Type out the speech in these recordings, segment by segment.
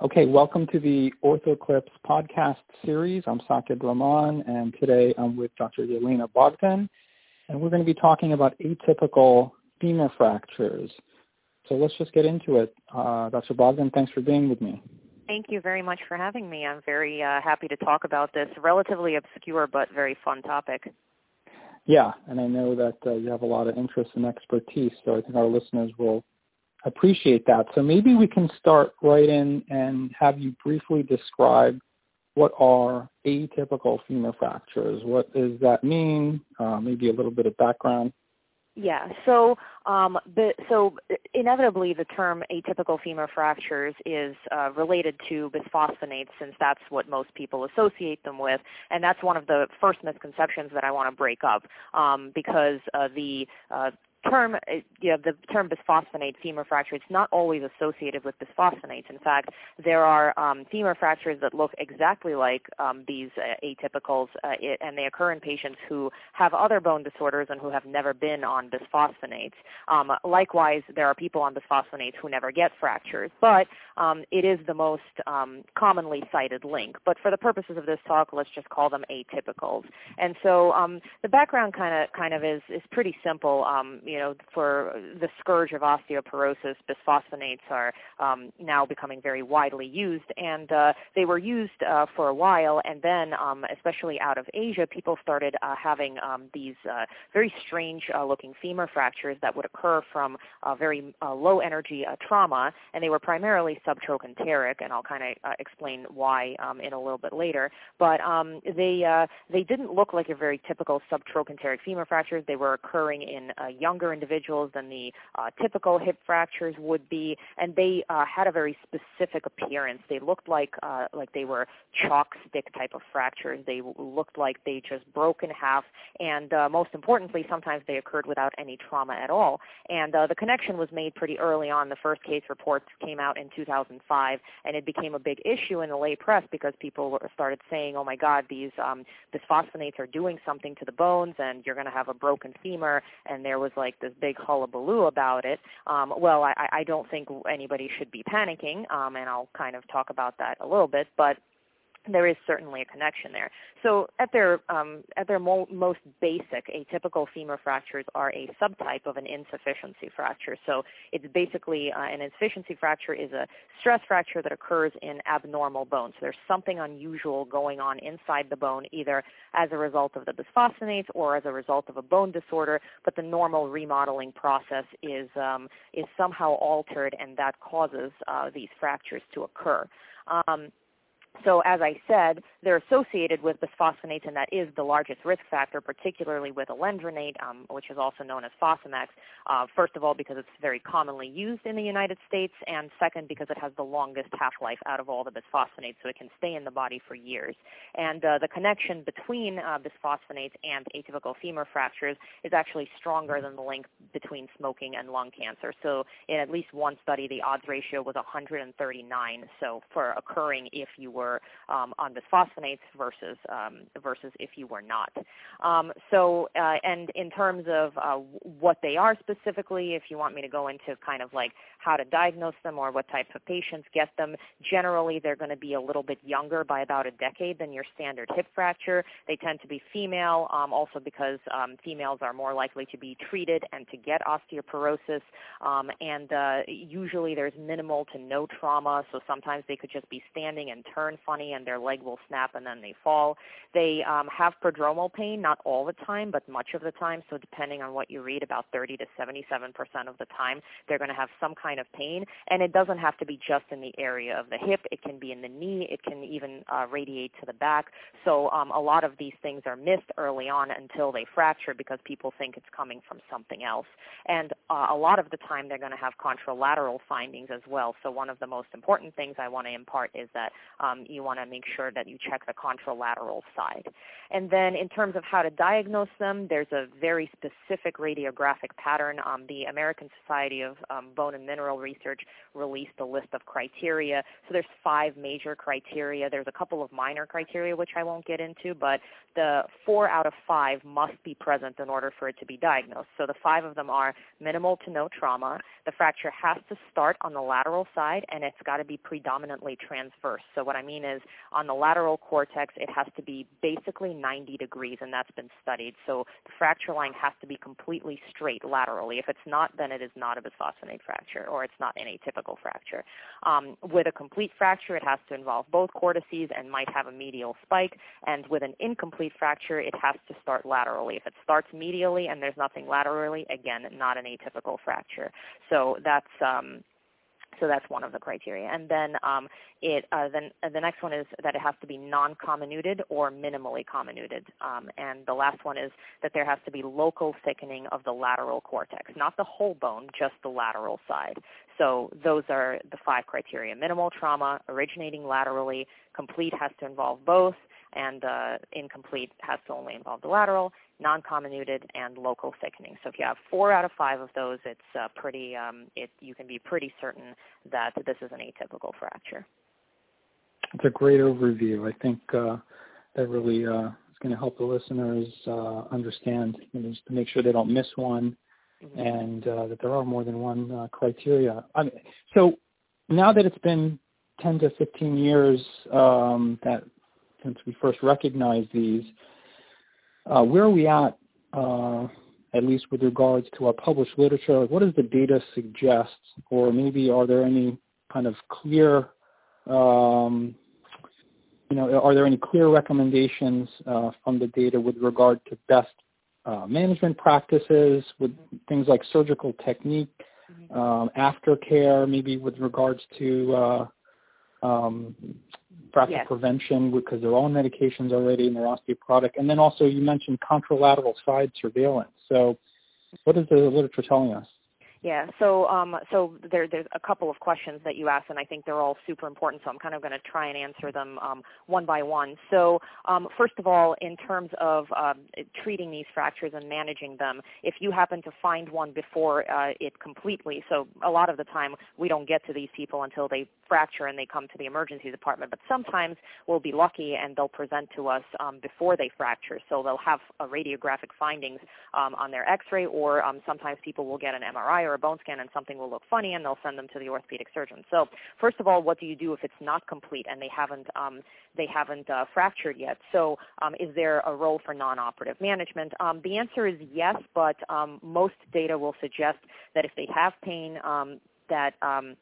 Okay, welcome to the OrthoClips podcast series. I'm Sakib Rahman, and today I'm with Dr. Yelena Bogdan, and we're going to be talking about atypical femur fractures. So let's just get into it. Uh, Dr. Bogdan, thanks for being with me. Thank you very much for having me. I'm very uh, happy to talk about this relatively obscure but very fun topic. Yeah, and I know that uh, you have a lot of interest and expertise, so I think our listeners will appreciate that. So maybe we can start right in and have you briefly describe what are atypical femur fractures? What does that mean? Uh, maybe a little bit of background. Yeah. So, um, the, so inevitably, the term atypical femur fractures is uh, related to bisphosphonates, since that's what most people associate them with, and that's one of the first misconceptions that I want to break up, um, because uh, the uh, term, uh, you know, the term bisphosphonate femur fracture, it's not always associated with bisphosphonates. In fact, there are um, femur fractures that look exactly like um, these uh, atypicals, uh, it, and they occur in patients who have other bone disorders and who have never been on bisphosphonates. Um, likewise, there are people on bisphosphonates who never get fractures, but um, it is the most um, commonly cited link. But for the purposes of this talk, let's just call them atypicals. And so um, the background kind of kind of is is pretty simple. Um, you know, for the scourge of osteoporosis, bisphosphonates are um, now becoming very widely used, and uh, they were used uh, for a while, and then, um, especially out of Asia, people started uh, having um, these uh, very strange-looking uh, femur fractures that would occur from very uh, low-energy trauma, and they were primarily subtrochanteric, and I'll kind of explain why um, in a little bit later. But um, they they didn't look like a very typical subtrochanteric femur fractures. They were occurring in young younger individuals than the uh, typical hip fractures would be, and they uh, had a very specific appearance. They looked like uh, like they were chalk stick type of fractures. They looked like they just broke in half, and uh, most importantly, sometimes they occurred without any trauma at all. And uh, the connection was made pretty early on. The first case reports came out in 2005, and it became a big issue in the lay press because people started saying, "Oh my God, these um, bisphosphonates are doing something to the bones, and you're going to have a broken femur." And there was like like this big hullabaloo about it. Um, well, I, I don't think anybody should be panicking, um, and I'll kind of talk about that a little bit. But there is certainly a connection there. So at their um, at their mo- most basic, atypical femur fractures are a subtype of an insufficiency fracture. So it's basically uh, an insufficiency fracture is a stress fracture that occurs in abnormal bone. So there's something unusual going on inside the bone, either as a result of the bisphosphonates or as a result of a bone disorder. But the normal remodeling process is um, is somehow altered, and that causes uh, these fractures to occur. Um, so as I said, they're associated with bisphosphonates, and that is the largest risk factor, particularly with alendronate, um, which is also known as Fosamax. Uh, first of all, because it's very commonly used in the United States, and second, because it has the longest half-life out of all the bisphosphonates, so it can stay in the body for years. And uh, the connection between uh, bisphosphonates and atypical femur fractures is actually stronger than the link between smoking and lung cancer. So in at least one study, the odds ratio was 139, so for occurring if you were were um, on bisphosphonates versus um, versus if you were not. Um, so, uh, and in terms of uh, what they are specifically, if you want me to go into kind of like how to diagnose them or what types of patients get them, generally they're going to be a little bit younger by about a decade than your standard hip fracture. They tend to be female, um, also because um, females are more likely to be treated and to get osteoporosis. Um, and uh, usually there's minimal to no trauma, so sometimes they could just be standing and turn funny and their leg will snap and then they fall. They um, have prodromal pain, not all the time, but much of the time. So depending on what you read, about 30 to 77% of the time, they're going to have some kind of pain. And it doesn't have to be just in the area of the hip. It can be in the knee. It can even uh, radiate to the back. So um, a lot of these things are missed early on until they fracture because people think it's coming from something else. And uh, a lot of the time they're going to have contralateral findings as well. So one of the most important things I want to impart is that um, you want to make sure that you check the contralateral side. And then in terms of how to diagnose them, there's a very specific radiographic pattern. Um, the American Society of um, Bone and Mineral Research released a list of criteria. So there's five major criteria. There's a couple of minor criteria which I won't get into, but the four out of five must be present in order for it to be diagnosed. So the five of them are minimal to no trauma. The fracture has to start on the lateral side and it's got to be predominantly transverse. So what I mean is on the lateral cortex, it has to be basically 90 degrees and that's been studied. So the fracture line has to be completely straight laterally. If it's not, then it is not a bisphosphonate fracture or it's not an atypical fracture. Um, with a complete fracture, it has to involve both cortices and might have a medial spike. And with an incomplete fracture, it has to start laterally. If it starts medially and there's nothing laterally, again, not an atypical fracture. So that's um, so that's one of the criteria. And then um, it uh, then uh, the next one is that it has to be non-comminuted or minimally comminuted. Um, and the last one is that there has to be local thickening of the lateral cortex, not the whole bone, just the lateral side. So those are the five criteria: minimal trauma, originating laterally, complete has to involve both, and uh, incomplete has to only involve the lateral, non-comminuted, and local thickening. So if you have four out of five of those, it's uh, pretty. Um, it, you can be pretty certain that this is an atypical fracture. It's a great overview. I think uh, that really uh, is going to help the listeners uh, understand, you know, to make sure they don't miss one, mm-hmm. and uh, that there are more than one criteria. I mean, so now that it's been 10 to 15 years um, that since we first recognized these. Uh, where are we at, uh, at least with regards to our published literature? What does the data suggest, or maybe are there any kind of clear, um, you know, are there any clear recommendations uh, from the data with regard to best uh, management practices, with things like surgical technique, mm-hmm. um, aftercare, maybe with regards to uh, um, fracture yes. prevention because they're on medications already and they're osteoporotic. And then also you mentioned contralateral side surveillance. So what is the literature telling us? Yeah. So um, so there, there's a couple of questions that you asked, and I think they're all super important. So I'm kind of going to try and answer them um, one by one. So um, first of all, in terms of um, treating these fractures and managing them, if you happen to find one before uh, it completely, so a lot of the time we don't get to these people until they fracture and they come to the emergency department. But sometimes we'll be lucky and they'll present to us um, before they fracture. So they'll have uh, radiographic findings um, on their X-ray, or sometimes people will get an MRI or a bone scan and something will look funny and they'll send them to the orthopedic surgeon. So first of all, what do you do if it's not complete and they haven't um, they haven't uh, fractured yet? So um, is there a role for non-operative management? Um, the answer is yes, but um, most data will suggest that if they have pain, um, that um,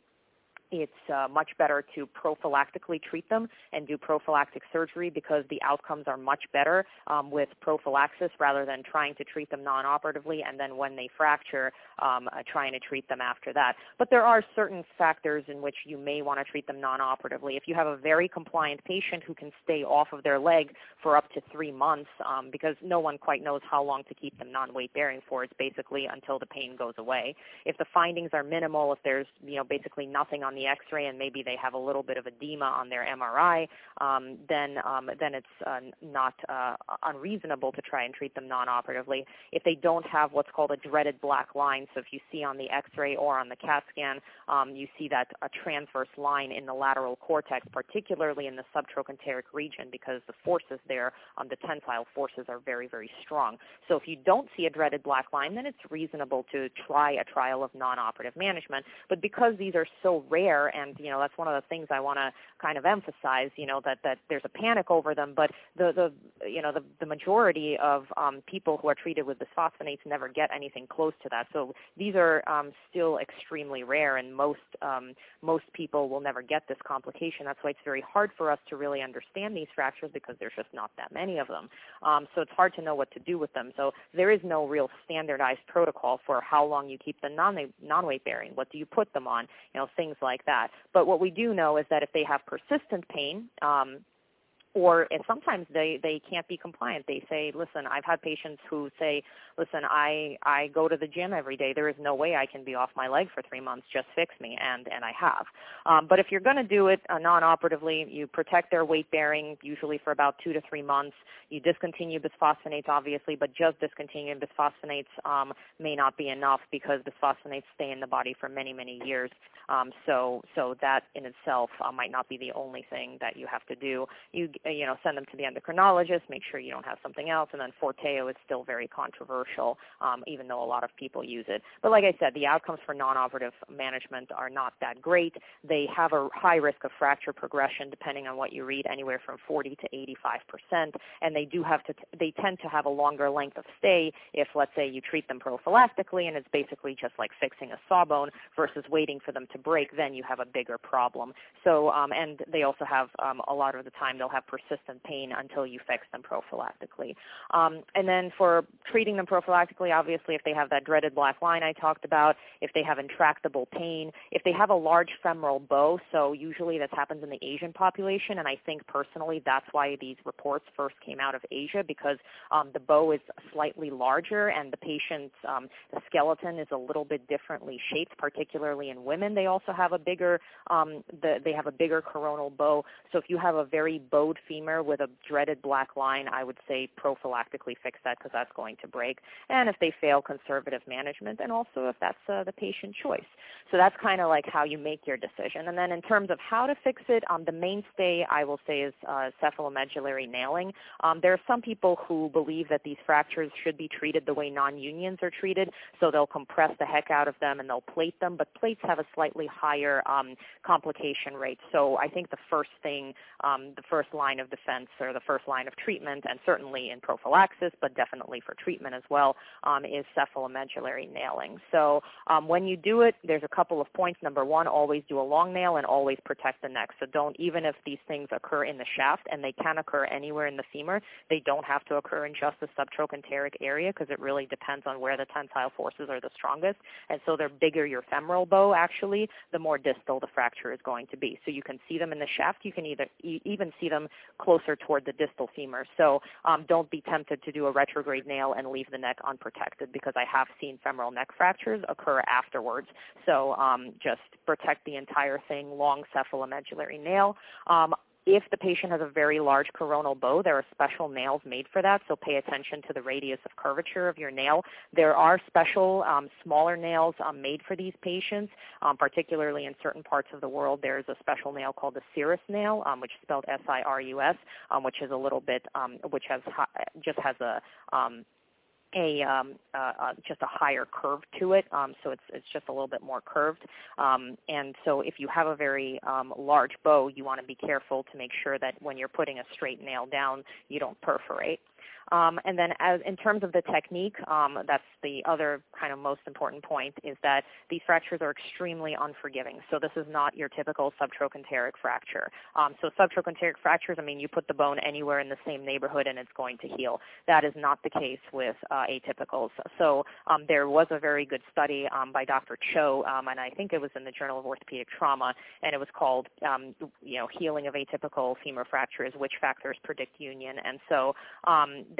it's uh, much better to prophylactically treat them and do prophylactic surgery because the outcomes are much better um, with prophylaxis rather than trying to treat them non-operatively and then when they fracture, um, uh, trying to treat them after that. But there are certain factors in which you may want to treat them non-operatively. If you have a very compliant patient who can stay off of their leg for up to three months um, because no one quite knows how long to keep them non-weight bearing for, it's basically until the pain goes away. If the findings are minimal, if there's you know basically nothing on the X-ray and maybe they have a little bit of edema on their MRI, um, then um, then it's uh, not uh, unreasonable to try and treat them non-operatively. If they don't have what's called a dreaded black line, so if you see on the X-ray or on the CAT scan, um, you see that a transverse line in the lateral cortex, particularly in the subtrochanteric region, because the forces there, um, the tensile forces are very very strong. So if you don't see a dreaded black line, then it's reasonable to try a trial of non-operative management. But because these are so rare there. And you know that's one of the things I want to kind of emphasize you know that that there's a panic over them. But the the you know the the majority of um, people who are treated with bisphosphonates never get anything close to that. So these are um, still extremely rare and most um, most people will never get this complication. That's why it's very hard for us to really understand these fractures because there's just not that many of them. Um, so it's hard to know what to do with them. So there is no real standardized protocol for how long you keep the non non weight bearing. What do you put them on? You know things like like that. But what we do know is that if they have persistent pain, um, or and sometimes they they can't be compliant. They say listen i've had patients who say listen i i go to the gym every day. There is no way i can be off my leg for three months. Just fix me and and i have. Um, but if you're going to do it uh, non-operatively you protect their weight bearing usually for about two to three months. You discontinue bisphosphonates obviously but just discontinuing bisphosphonates um, may not be enough because bisphosphonates stay in the body for many many years. Um, so so that in itself uh, might not be the only thing that you have to do. You you know, send them to the endocrinologist, make sure you don't have something else. And then Forteo is still very controversial, um, even though a lot of people use it. But like I said, the outcomes for non-operative management are not that great. They have a high risk of fracture progression, depending on what you read, anywhere from 40 to 85 percent. And they do have to, t- they tend to have a longer length of stay if, let's say, you treat them prophylactically, and it's basically just like fixing a sawbone versus waiting for them to break. Then you have a bigger problem. So, um, and they also have um, a lot of the time they'll have persistent pain until you fix them prophylactically. Um, and then for treating them prophylactically, obviously, if they have that dreaded black line I talked about, if they have intractable pain, if they have a large femoral bow, so usually this happens in the Asian population, and I think personally that's why these reports first came out of Asia because um, the bow is slightly larger and the patient's um, the skeleton is a little bit differently shaped, particularly in women. They also have a bigger um, the, they have a bigger coronal bow. So if you have a very bowed femur with a dreaded black line, I would say prophylactically fix that because that's going to break. And if they fail conservative management, and also if that's uh, the patient choice. So that's kind of like how you make your decision. And then in terms of how to fix it, um, the mainstay I will say is uh, cephalomedullary nailing. Um, there are some people who believe that these fractures should be treated the way non-unions are treated, so they'll compress the heck out of them and they'll plate them, but plates have a slightly higher um, complication rate. So I think the first thing, um, the first line of defense or the first line of treatment, and certainly in prophylaxis, but definitely for treatment as well, um, is cephalomedullary nailing. So um, when you do it, there's a couple of points. Number one, always do a long nail and always protect the neck. So don't, even if these things occur in the shaft, and they can occur anywhere in the femur, they don't have to occur in just the subtrochanteric area because it really depends on where the tensile forces are the strongest. And so the bigger your femoral bow, actually, the more distal the fracture is going to be. So you can see them in the shaft. You can either e- even see them closer toward the distal femur. So um, don't be tempted to do a retrograde nail and leave the neck unprotected because I have seen femoral neck fractures occur afterwards. So um, just protect the entire thing, long cephalomedullary nail. Um, if the patient has a very large coronal bow, there are special nails made for that, so pay attention to the radius of curvature of your nail. There are special um, smaller nails um, made for these patients, um, particularly in certain parts of the world. There's a special nail called the Sirus nail, um, which is spelled S-I-R-U-S, um, which is a little bit, um, which has just has a a um, uh, uh, just a higher curve to it, um, so it's it's just a little bit more curved. Um, and so if you have a very um, large bow, you want to be careful to make sure that when you're putting a straight nail down, you don't perforate. Um, and then as in terms of the technique, um, that's the other kind of most important point is that these fractures are extremely unforgiving. So this is not your typical subtrochanteric fracture. Um, so subtrochanteric fractures, I mean, you put the bone anywhere in the same neighborhood and it's going to heal. That is not the case with uh, atypicals. So um, there was a very good study um, by Dr. Cho, um, and I think it was in the Journal of Orthopedic Trauma, and it was called, you know, healing of atypical femur fractures, which factors predict union. And so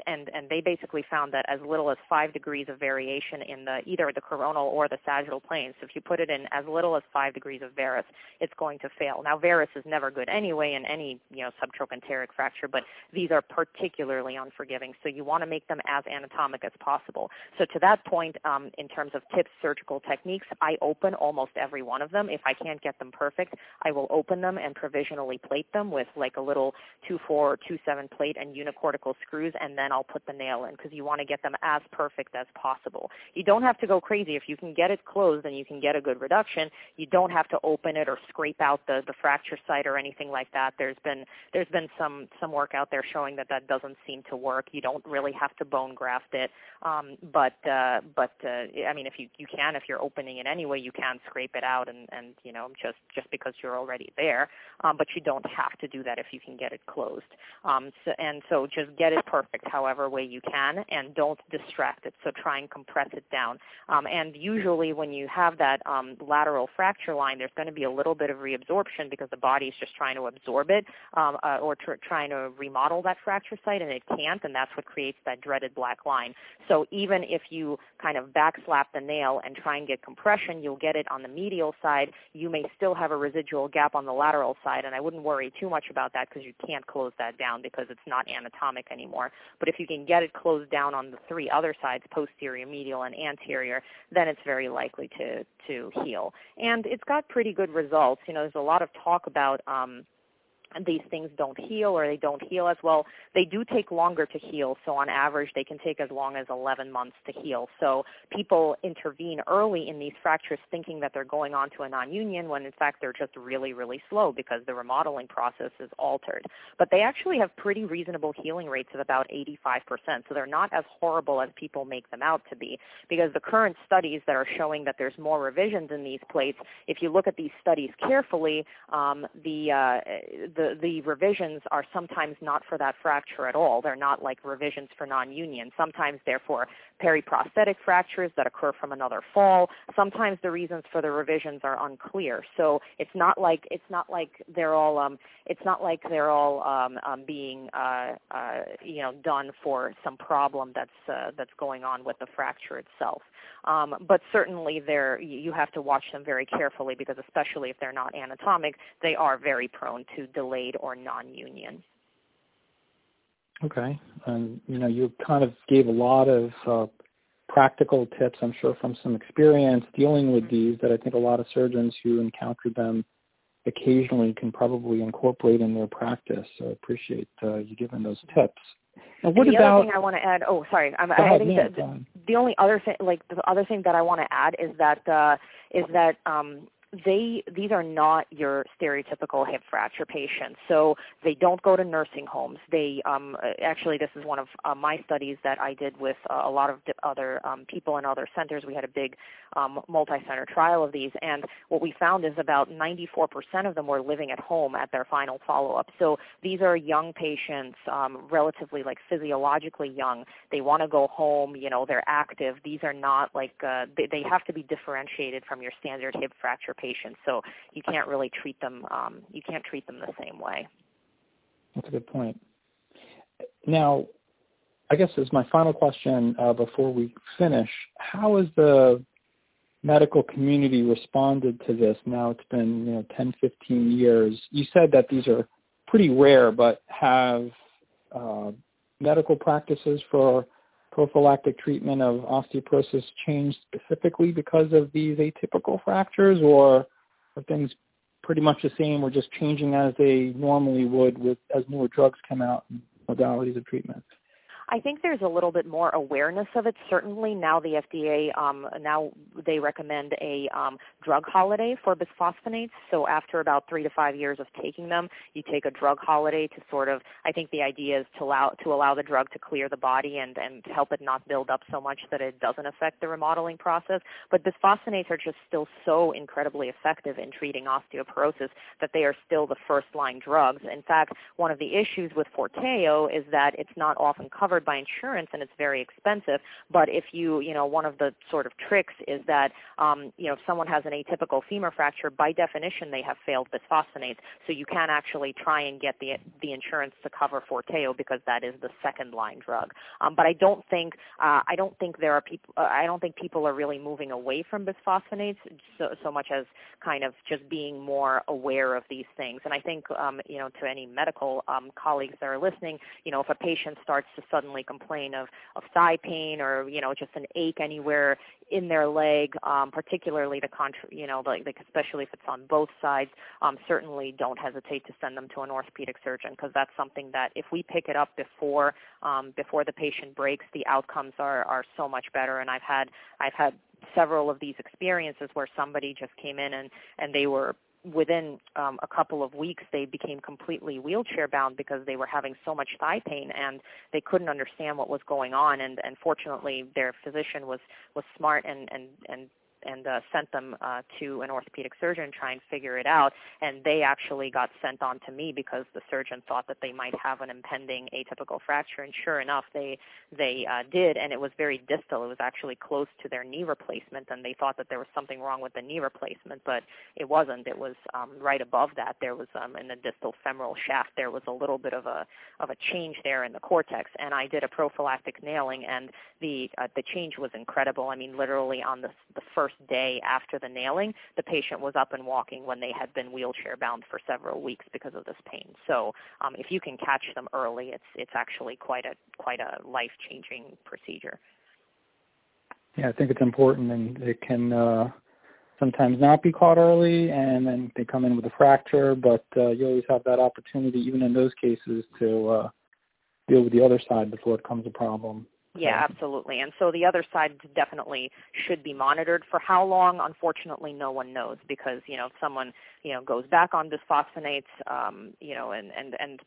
and, and they basically found that as little as five degrees of variation in the either the coronal or the sagittal planes. So if you put it in as little as five degrees of varus, it's going to fail. Now varus is never good anyway in any you know subtrochanteric fracture, but these are particularly unforgiving. So you want to make them as anatomic as possible. So to that point, um, in terms of tips, surgical techniques, I open almost every one of them. If I can't get them perfect, I will open them and provisionally plate them with like a little 2-4, 2-7 plate and unicortical screws, and then then I'll put the nail in because you want to get them as perfect as possible. You don't have to go crazy. If you can get it closed and you can get a good reduction, you don't have to open it or scrape out the, the fracture site or anything like that. There's been there's been some some work out there showing that that doesn't seem to work. You don't really have to bone graft it, um, but uh, but uh, I mean if you you can if you're opening it anyway, you can scrape it out and and you know just just because you're already there, um, but you don't have to do that if you can get it closed. Um, so, and so just get it perfect however way you can, and don't distract it. So try and compress it down. Um, and usually when you have that um, lateral fracture line, there's going to be a little bit of reabsorption because the body is just trying to absorb it um, uh, or tr- trying to remodel that fracture site, and it can't, and that's what creates that dreaded black line. So even if you kind of backslap the nail and try and get compression, you'll get it on the medial side. You may still have a residual gap on the lateral side, and I wouldn't worry too much about that because you can't close that down because it's not anatomic anymore. But if you can get it closed down on the three other sides, posterior, medial, and anterior, then it's very likely to, to heal. And it's got pretty good results. You know, there's a lot of talk about um, these things don't heal or they don't heal as well. They do take longer to heal. So on average, they can take as long as 11 months to heal. So people intervene early in these fractures thinking that they're going on to a non-union when in fact they're just really, really slow because the remodeling process is altered. But they actually have pretty reasonable healing rates of about 85%. So they're not as horrible as people make them out to be because the current studies that are showing that there's more revisions in these plates, if you look at these studies carefully, um, the, uh, the the, revisions are sometimes not for that fracture at all. They're not like revisions for non-union. Sometimes they're for periprosthetic fractures that occur from another fall. Sometimes the reasons for the revisions are unclear. So it's not like it's not like they're all um, it's not like they're all um, um, being uh, uh, you know done for some problem that's uh, that's going on with the fracture itself. Um, but certainly they're, you have to watch them very carefully because especially if they're not anatomic, they are very prone to delayed or non-union. Okay. And, you know, you kind of gave a lot of uh, practical tips, I'm sure, from some experience dealing with these that I think a lot of surgeons who encounter them occasionally can probably incorporate in their practice. So I appreciate uh, you giving those tips. And what the about, other thing I want to add? Oh, sorry, I'm ahead, adding yeah, the, the only other thing, like the other thing that I want to add is that uh, is that um, they these are not your stereotypical hip fracture patients. So they don't go to nursing homes. They um, actually this is one of uh, my studies that I did with uh, a lot of other um, people in other centers. We had a big um, multi-center trial of these, and what we found is about 94% of them were living at home at their final follow-up. So these are young patients, um, relatively like physiologically young. They want to go home. You know, they're active. These are not like uh, they, they have to be differentiated from your standard hip fracture patients. So you can't really treat them. Um, you can't treat them the same way. That's a good point. Now, I guess as my final question uh, before we finish, how has the medical community responded to this? Now it's been you know 10, 15 years. You said that these are pretty rare, but have uh, medical practices for prophylactic treatment of osteoporosis changed specifically because of these atypical fractures, or are things pretty much the same or just changing as they normally would with as newer drugs come out and modalities of treatment? I think there's a little bit more awareness of it. Certainly now the FDA um, now they recommend a um, drug holiday for bisphosphonates. So after about three to five years of taking them, you take a drug holiday to sort of. I think the idea is to allow to allow the drug to clear the body and and help it not build up so much that it doesn't affect the remodeling process. But bisphosphonates are just still so incredibly effective in treating osteoporosis that they are still the first line drugs. In fact, one of the issues with Forteo is that it's not often covered covered by insurance and it's very expensive. But if you, you know, one of the sort of tricks is that, um, you know, if someone has an atypical femur fracture, by definition they have failed bisphosphonates. So you can actually try and get the the insurance to cover Forteo because that is the second line drug. Um, but I don't think uh, I don't think there are people. Uh, I don't think people are really moving away from bisphosphonates so, so much as kind of just being more aware of these things. And I think, um, you know, to any medical um, colleagues that are listening, you know, if a patient starts to suddenly suddenly complain of, of thigh pain or, you know, just an ache anywhere in their leg, um, particularly the contra- you know, like, like especially if it's on both sides, um, certainly don't hesitate to send them to an orthopedic surgeon because that's something that if we pick it up before um, before the patient breaks, the outcomes are are so much better. And I've had I've had several of these experiences where somebody just came in and and they were within um, a couple of weeks, they became completely wheelchair bound because they were having so much thigh pain and they couldn't understand what was going on. And, and fortunately, their physician was was smart and and and and uh, sent them uh, to an orthopedic surgeon to try and figure it out. And they actually got sent on to me because the surgeon thought that they might have an impending atypical fracture. And sure enough, they they uh, did, and it was very distal. It was actually close to their knee replacement, and they thought that there was something wrong with the knee replacement, but it wasn't. It was um, right above that. There was um, in the distal femoral shaft. There was a little bit of a of a change there in the cortex, and I did a prophylactic nailing, and the uh, the change was incredible. I mean, literally on the the first day after the nailing, the patient was up and walking when they had been wheelchair bound for several weeks because of this pain. So, um, if you can catch them early, it's it's actually quite a quite a life changing procedure. Yeah, I think it's important, and it can uh, sometimes not be caught early, and then they come in with a fracture. But uh, you always have that opportunity, even in those cases, to uh, deal with the other side before it becomes a problem. Yeah, absolutely. And so the other side definitely should be monitored. For how long, unfortunately, no one knows because you know if someone you know goes back on bisphosphonates, um, you know, and and and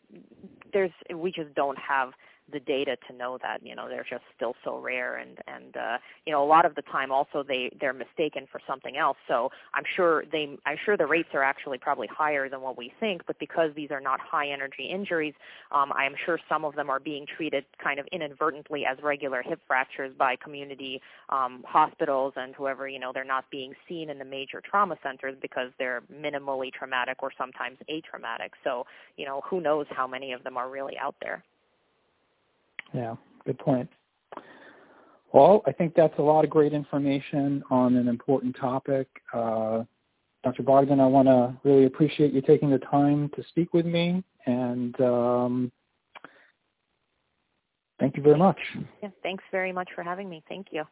there's we just don't have the data to know that you know they're just still so rare and and uh, you know a lot of the time also they they're mistaken for something else. So i'm sure they i'm sure the rates are actually probably higher than what we think but because these are not high energy injuries um, i'm sure some of them are being treated kind of inadvertently as regular hip fractures by community um, hospitals and whoever you know they're not being seen in the major trauma centers because they're minimally traumatic or sometimes atraumatic. So you know who knows how many of them are really out there yeah, good point. Well, I think that's a lot of great information on an important topic. Uh, Dr. Bogdan, I want to really appreciate you taking the time to speak with me, and um, thank you very much. Yeah, thanks very much for having me. Thank you.